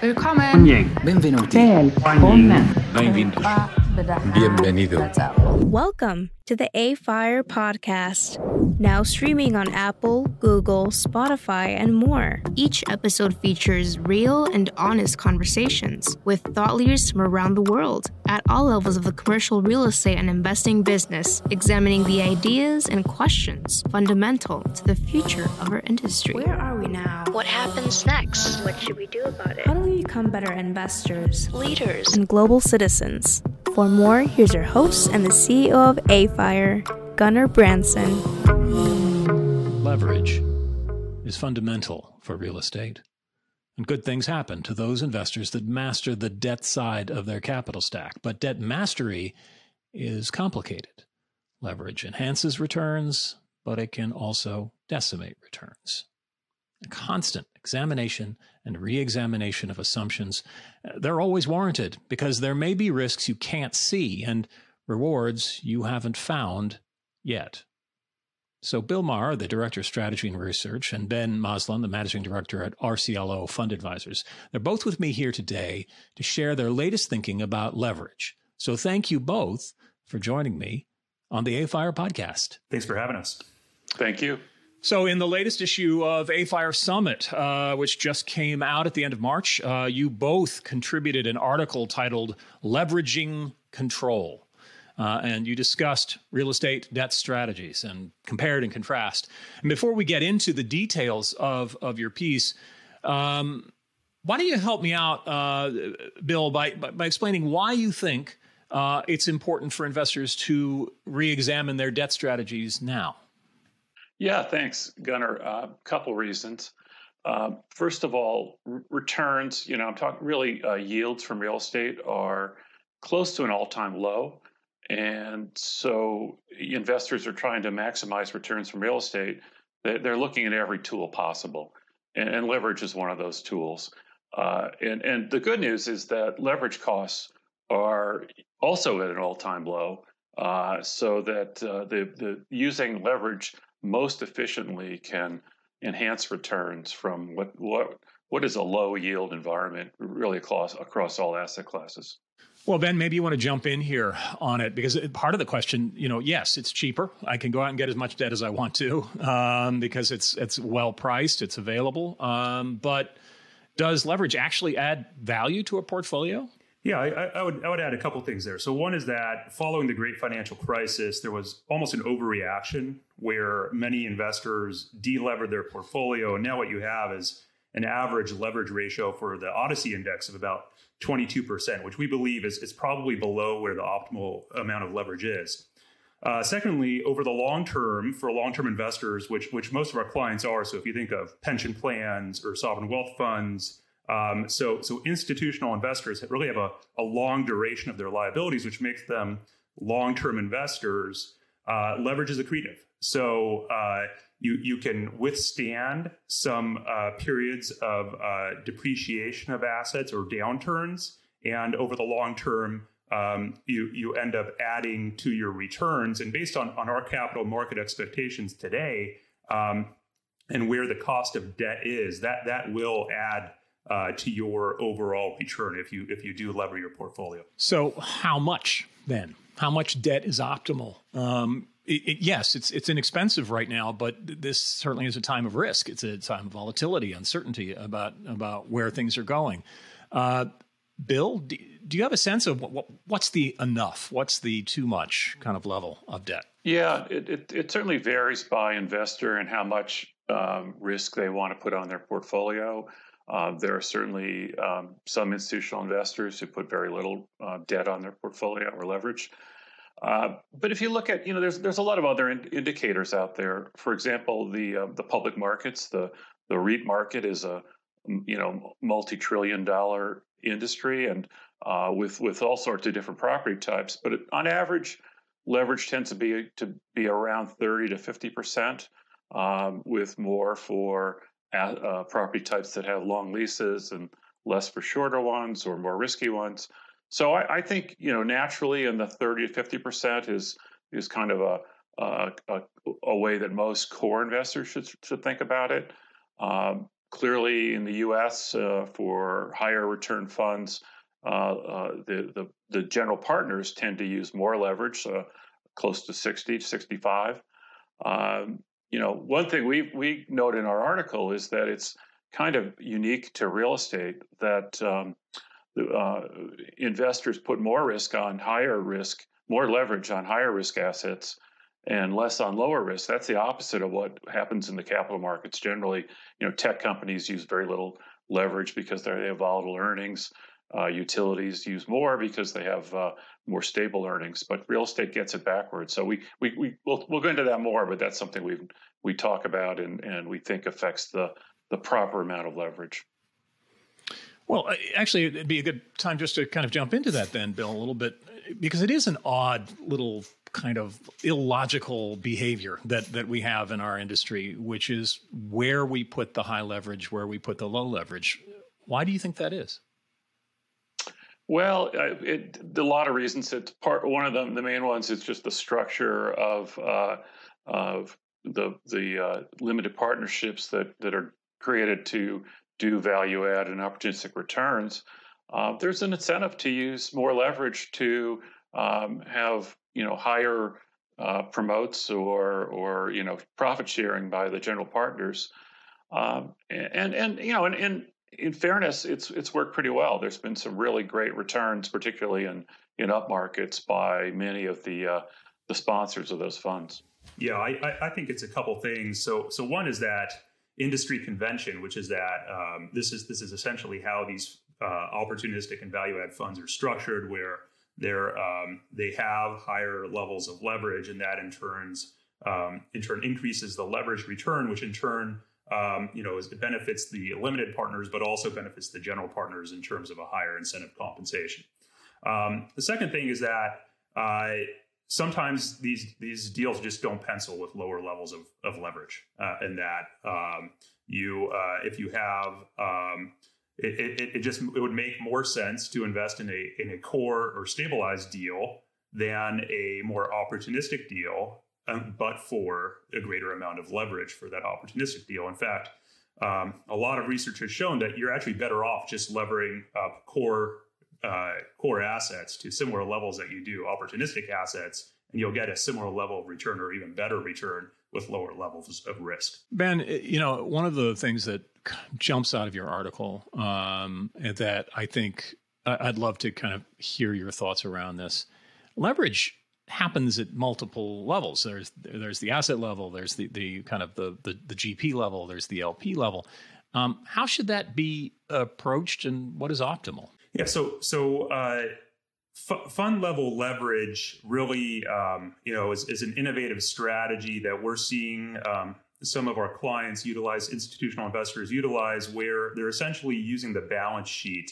Willkommen. Benvenuti. Benvenuti. Benvenuti. Benvenuti. Bienvenido. Welcome to the AFIRE podcast, now streaming on Apple, Google, Spotify, and more. Each episode features real and honest conversations with thought leaders from around the world at all levels of the commercial real estate and investing business, examining the ideas and questions fundamental to the future of our industry. Where are we now? What happens next? What should we do about it? How do we become better investors, leaders, and global citizens? For more, here's your host and the CEO of AFIRE, Gunnar Branson. Leverage is fundamental for real estate. And good things happen to those investors that master the debt side of their capital stack. But debt mastery is complicated. Leverage enhances returns, but it can also decimate returns. A constant examination and re examination of assumptions, uh, they're always warranted because there may be risks you can't see and rewards you haven't found yet. So, Bill Maher, the Director of Strategy and Research, and Ben Maslan, the Managing Director at RCLCO Fund Advisors, they're both with me here today to share their latest thinking about leverage. So, thank you both for joining me on the AFIRE podcast. Thanks for having us. Thank you. So, in the latest issue of AFIRE Summit, uh, which just came out at the end of March, uh, you both contributed an article titled Leveraging Control. Uh, and you discussed real estate debt strategies and compared and contrast. And before we get into the details of, of your piece, um, why don't you help me out, uh, Bill, by, by explaining why you think uh, it's important for investors to re examine their debt strategies now? Yeah, thanks, Gunnar. A uh, couple reasons. Uh, first of all, r- returns, you know, I'm talking really uh, yields from real estate are close to an all time low. And so investors are trying to maximize returns from real estate. They're looking at every tool possible, and, and leverage is one of those tools. Uh, and, and the good news is that leverage costs are also at an all-time low, uh, so that uh, the, the using leverage most efficiently can enhance returns from what what what is a low yield environment really across across all asset classes. Well, Ben, maybe you want to jump in here on it because part of the question, you know, yes, it's cheaper. I can go out and get as much debt as I want to um, because it's it's well priced, it's available. Um, but does leverage actually add value to a portfolio? Yeah, I, I, would I would add a couple things there. So one is that following the great financial crisis, there was almost an overreaction where many investors delevered their portfolio, and now what you have is an average leverage ratio for the ODCE index of about 22%, which we believe is, is probably below where the optimal amount of leverage is. Uh, secondly, over the long term, for long term investors, which which most of our clients are, so if you think of pension plans or sovereign wealth funds, um, so, so institutional investors really have a, a long duration of their liabilities, which makes them long-term investors. Uh, leverage is accretive, so uh, you you can withstand some uh, periods of uh, depreciation of assets or downturns, and over the long term, um, you you end up adding to your returns. And based on on our capital market expectations today, um, and where the cost of debt is, that that will add uh, to your overall return if you if you do lever your portfolio. So, how much then? How much debt is optimal? Um, it, it, yes, it's it's inexpensive right now, but this certainly is a time of risk. It's a time of volatility, uncertainty about about where things are going. Uh, Bill, do, do, you have a sense of what, what, what's the enough? What's the too much kind of level of debt? Yeah, it, it, it certainly varies by investor and how much um, risk they want to put on their portfolio. Uh, there are certainly um, some institutional investors who put very little uh, debt on their portfolio or leverage. Uh, but if you look at, you know, there's there's a lot of other in- indicators out there. For example, the uh, the public markets, the the REIT market is a you know multi-trillion dollar industry, and uh, with with all sorts of different property types. But on average, leverage tends to be to be around 30 to 50 percent, um, with more for uh, property types that have long leases and less for shorter ones or more risky ones. So I, I think you know naturally, in the thirty to fifty percent is is kind of a, a, a, a way that most core investors should should think about it. Um, clearly, in the U.S., uh, for higher return funds, uh, uh, the, the, the general partners tend to use more leverage, close to 60, 65. Um, you know, one thing we we note in our article is that it's kind of unique to real estate that um, uh, investors put more risk on higher risk, more leverage on higher risk assets, and less on lower risk. That's the opposite of what happens in the capital markets generally. You know, tech companies use very little leverage because they have volatile earnings. Uh, utilities use more because they have uh, more stable earnings, but real estate gets it backwards. So we we we we'll, we'll go into that more, but that's something we we talk about and and we think affects the the proper amount of leverage. Well, actually, it'd be a good time just to kind of jump into that then, Bill, a little bit, because it is an odd little kind of illogical behavior that that we have in our industry, which is where we put the high leverage, where we put the low leverage. Why do you think that is? Well, it, a lot of reasons. It's part one of them. The main ones is just the structure of uh, of the the uh, limited partnerships that that are created to do value add and opportunistic returns. Uh, there's an incentive to use more leverage to um, have you know higher uh, promotes or or you know profit sharing by the general partners. Um, and and you know and, and in fairness, it's it's worked pretty well. There's been some really great returns, particularly in in up markets, by many of the uh, the sponsors of those funds. Yeah, I, I think it's a couple things. So so one is that industry convention, which is that um, this is this is essentially how these uh, opportunistic and value add funds are structured, where they're um, they have higher levels of leverage, and that in turns um, in turn increases the leverage return, which in turn um, you know, it benefits the limited partners, but also benefits the general partners in terms of a higher incentive compensation. Um, the second thing is that uh, sometimes these these deals just don't pencil with lower levels of, of leverage, uh, and that um, you uh, if you have um, it, it, it, just it would make more sense to invest in a in a core or stabilized deal than a more opportunistic deal um, but for a greater amount of leverage for that opportunistic deal. In fact, um, a lot of research has shown that you're actually better off just levering up core uh, core assets to similar levels that you do opportunistic assets, and you'll get a similar level of return or even better return with lower levels of risk. Ben, you know, one of the things that jumps out of your article um, that I think I'd love to kind of hear your thoughts around this leverage happens at multiple levels. There's there's the asset level, there's the the kind of the the, the GP level, there's the LP level. Um, how should that be approached, and what is optimal? Yeah, so so uh, fund level leverage really, um, you know, is, is, an innovative strategy that we're seeing um, some of our clients utilize, institutional investors utilize, where they're essentially using the balance sheet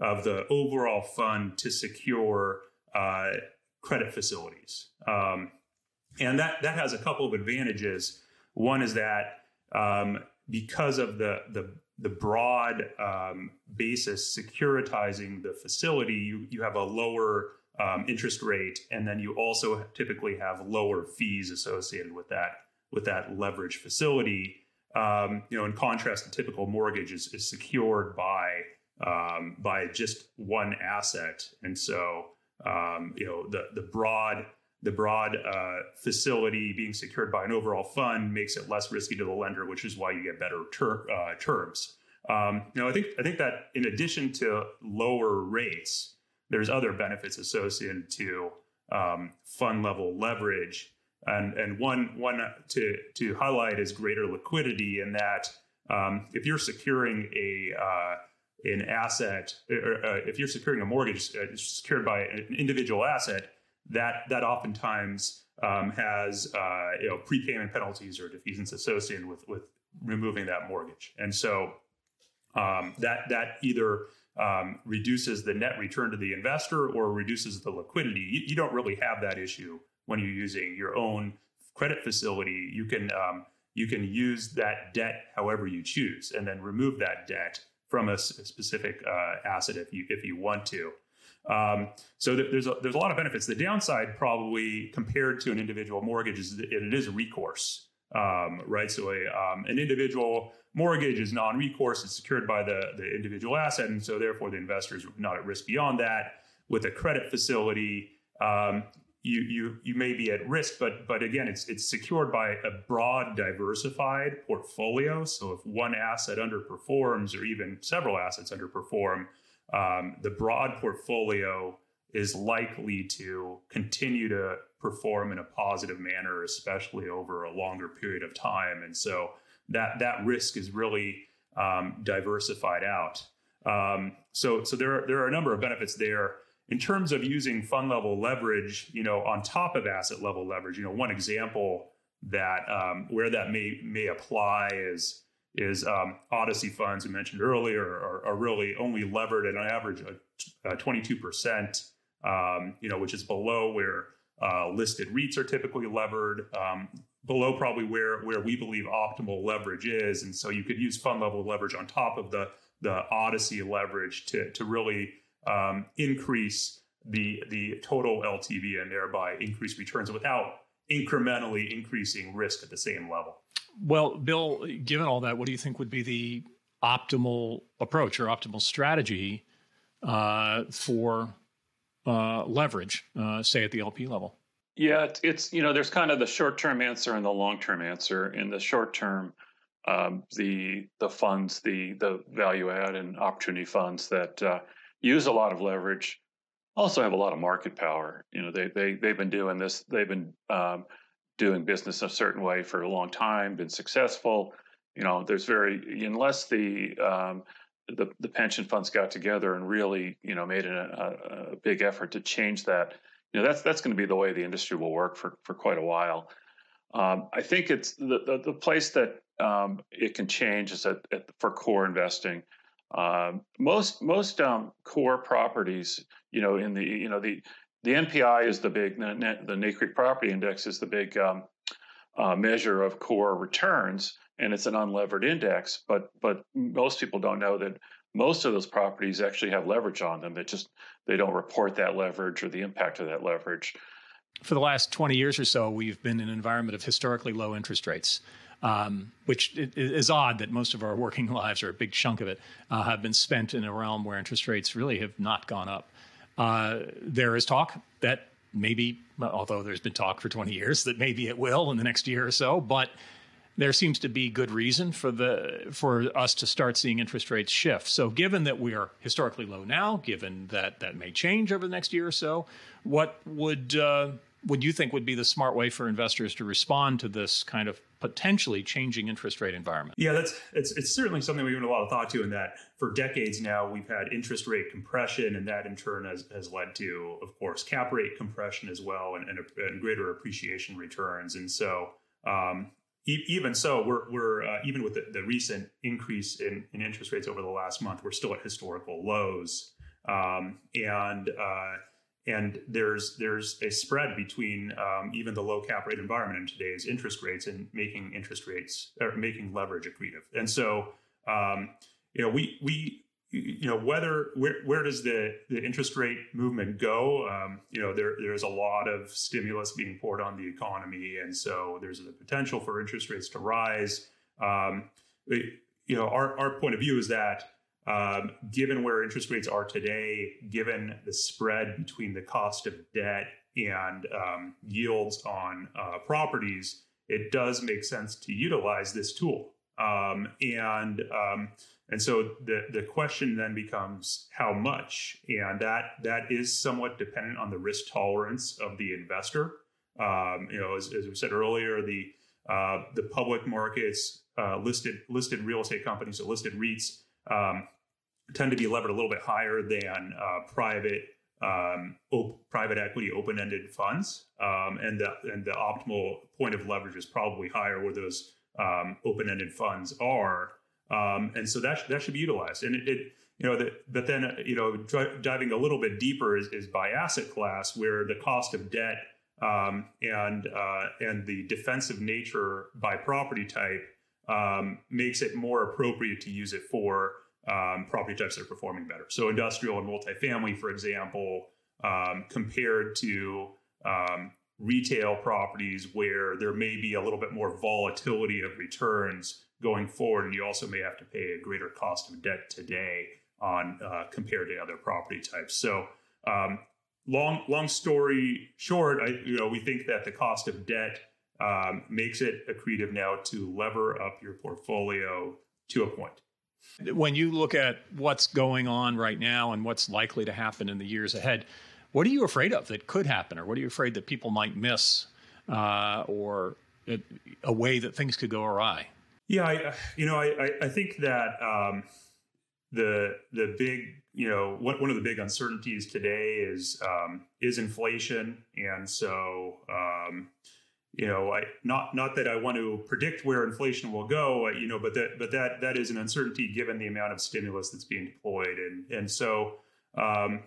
of the overall fund to secure uh, credit facilities. Um, and that, that has a couple of advantages. One is that um, because of the, the, the broad um, basis securitizing the facility, you, you have a lower um, interest rate, and then you also typically have lower fees associated with that with that leverage facility. Um, you know, in contrast, the typical mortgage is, is secured by um, by just one asset, and so um, you know, the the broad the broad uh, facility being secured by an overall fund makes it less risky to the lender, which is why you get better ter- uh, terms. Um, know, I think I think that in addition to lower rates, there's other benefits associated to um, fund level leverage, and and one one to to highlight is greater liquidity in that um, if you're securing a uh, an asset, or, uh, if you're securing a mortgage uh, secured by an individual asset, that that oftentimes um, has uh, you know prepayment penalties or defeasance associated with with removing that mortgage, and so um, that that either um, reduces the net return to the investor or reduces the liquidity. You, you, don't really have that issue when you're using your own credit facility. You can um, you can use that debt however you choose, and then remove that debt from a, specific uh, asset if you if you want to. Um, so th- there's a, there's a lot of benefits. The downside, probably compared to an individual mortgage, is that it is recourse. um, right? So a, um, an individual mortgage is non-recourse; it's secured by the the individual asset, and so therefore the investor is not at risk beyond that. With a credit facility, um, you you you may be at risk, but but again, it's it's secured by a broad, diversified portfolio. So if one asset underperforms, or even several assets underperform, um, the broad portfolio is likely to continue to perform in a positive manner, especially over a longer period of time. And so that that risk is really um, diversified out. Um, so so there are, there are a number of benefits there. In terms of using fund level leverage, you know, on top of asset level leverage, you know, one example that um, where that may may apply is is um, ODCE funds we mentioned earlier are, are, really only levered at an average of twenty two percent, um, you know, which is below where uh, listed REITs are typically levered, um, below probably where where we believe optimal leverage is, and so you could use fund level leverage on top of the the ODCE leverage to to really um, increase the the total LTV and thereby increase returns without incrementally increasing risk at the same level. Well, Bill, given all that, what do you think would be the optimal approach or optimal strategy uh, for uh, leverage, uh, say at the LP level? Yeah, it's, it's, you know there's kind of the short term answer and the long term answer. In the short term, um, the the funds, the the value add and opportunity funds that uh, use a lot of leverage also have a lot of market power. You know, they they they've been doing this. They've been um, doing business a certain way for a long time, been successful. You know, there's very unless the um, the, the pension funds got together and really, you know, made a, a, big effort to change that. You know, that's that's going to be the way the industry will work for for quite a while. Um, I think it's the, the, the place that um, it can change is at, at, for core investing. Um, most most um, core properties, you know, in the you know the the NPI is the big the NCREIF Property Index is the big um, uh, measure of core returns, and it's an unlevered index. But but most people don't know that most of those properties actually have leverage on them. They just they don't report that leverage or the impact of that leverage. For the last twenty years or so, we've been in an environment of historically low interest rates. Um, which is odd that most of our working lives, or a big chunk of it, uh, have been spent in a realm where interest rates really have not gone up. Uh, there is talk that maybe, although there's been talk for 20 years, that maybe it will in the next year or so, but there seems to be good reason for the for us to start seeing interest rates shift. So, given that we are historically low now, given that that may change over the next year or so, what would uh, would you think would be the smart way for investors to respond to this kind of potentially changing interest rate environment? Yeah, that's it's it's certainly something we've given a lot of thought to. In that, for decades now, we've had interest rate compression, and that in turn has, has led to, of course, cap rate compression as well, and, and, and greater appreciation returns. And so, um, e- even so, we're we're uh, even with the, the recent increase in, in interest rates over the last month, we're still at historical lows. Um, and uh, and there's there's a spread between um, even the low cap rate environment in today's interest rates and making interest rates or making leverage accretive. And so, um, you know, we we you know whether where where does the the interest rate movement go? Um, you know, there there's a lot of stimulus being poured on the economy, and so there's the potential for interest rates to rise. Um, you know, our our point of view is that um, given where interest rates are today, given the spread between the cost of debt and um, yields on uh, properties, it does make sense to utilize this tool. Um, and um, and so the the question then becomes how much, and that that is somewhat dependent on the risk tolerance of the investor. Um, you know, as, as we said earlier, the uh, the public markets, uh, listed listed real estate companies, so listed REITs, um, tend to be levered a little bit higher than uh, private um, op- private equity open-ended funds, um, and the and the optimal point of leverage is probably higher where those um, open-ended funds are, um, and so that sh- that should be utilized. And it, it you know, the, but then you know, diving a little bit deeper is, is by asset class, where the cost of debt um, and uh, and the defensive nature by property type um, makes it more appropriate to use it for um, property types that are performing better. So industrial and multifamily, for example, um, compared to um, retail properties where there may be a little bit more volatility of returns going forward, and you also may have to pay a greater cost of debt today on uh, compared to other property types. So, um, long long story short, I, you know we think that the cost of debt um, makes it accretive now to lever up your portfolio to a point. When you look at what's going on right now and what's likely to happen in the years ahead, what are you afraid of that could happen, or what are you afraid that people might miss, uh, or a way that things could go awry? Yeah, I, you know, I, I think that um, the the big, you know, what, one of the big uncertainties today is um, is inflation, and so um, you know, I not not that I want to predict where inflation will go, you know, but that but that that is an uncertainty given the amount of stimulus that's being deployed, and and so um,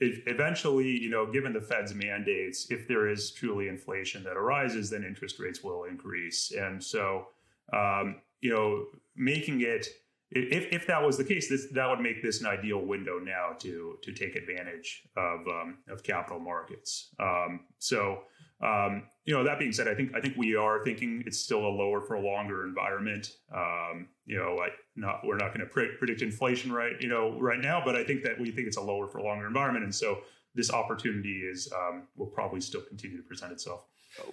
if eventually, you know, given the Fed's mandates, if there is truly inflation that arises, then interest rates will increase. And so, um, you know, making it if, if that was the case, this that would make this an ideal window now to to take advantage of um, of capital markets. Um, so, um, you know, that being said, I think I think we are thinking it's still a lower for longer environment. Um, you know, like not we're not going to pre- predict inflation right you know right now, but I think that we think it's a lower for longer environment, and so this opportunity is um, will probably still continue to present itself.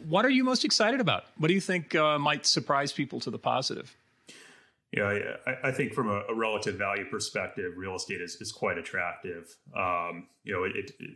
What are you most excited about? What do you think uh, might surprise people to the positive? Yeah, I, I think from a, a, relative value perspective, real estate is, is quite attractive. Um, you know, it, it,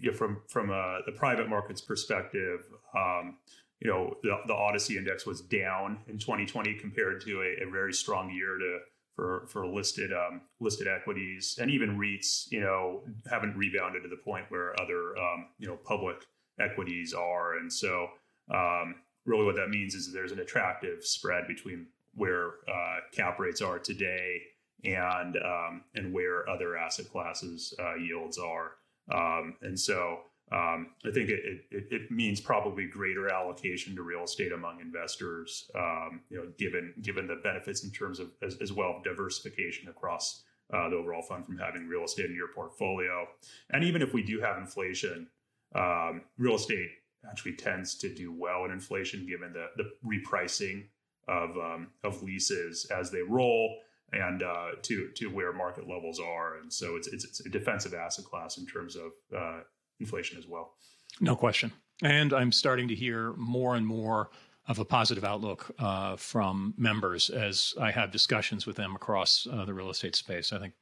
you know, from from a, the private markets perspective, um, you know, the, the ODCE Index was down in 2020 compared to a, a very strong year to for for listed um, listed equities and even REITs. You know, haven't rebounded to the point where other um, you know public equities are, and so um, really what that means is there's an attractive spread between where uh, cap rates are today and um, and where other asset classes uh, yields are. Um, and so um, I think it, it, it, means probably greater allocation to real estate among investors, um, you know, given given the benefits in terms of as, as well diversification across uh, the overall fund from having real estate in your portfolio. And even if we do have inflation, um, real estate actually tends to do well in inflation given the, the repricing of um, of leases as they roll and uh, to to where market levels are. And so it's it's, it's a defensive asset class in terms of uh, inflation as well. No question. And I'm starting to hear more and more of a positive outlook uh, from members as I have discussions with them across uh, the real estate space. I think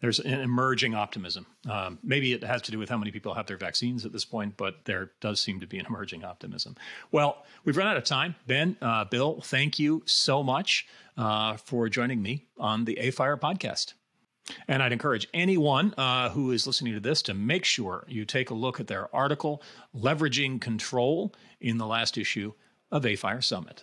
there's an emerging optimism. Um, maybe it has to do with how many people have their vaccines at this point, but there does seem to be an emerging optimism. Well, we've run out of time. Ben, uh, Bill, thank you so much uh, for joining me on the AFIRE podcast. And I'd encourage anyone uh, who is listening to this to make sure you take a look at their article, Leveraging Control, in the last issue of AFIRE Summit.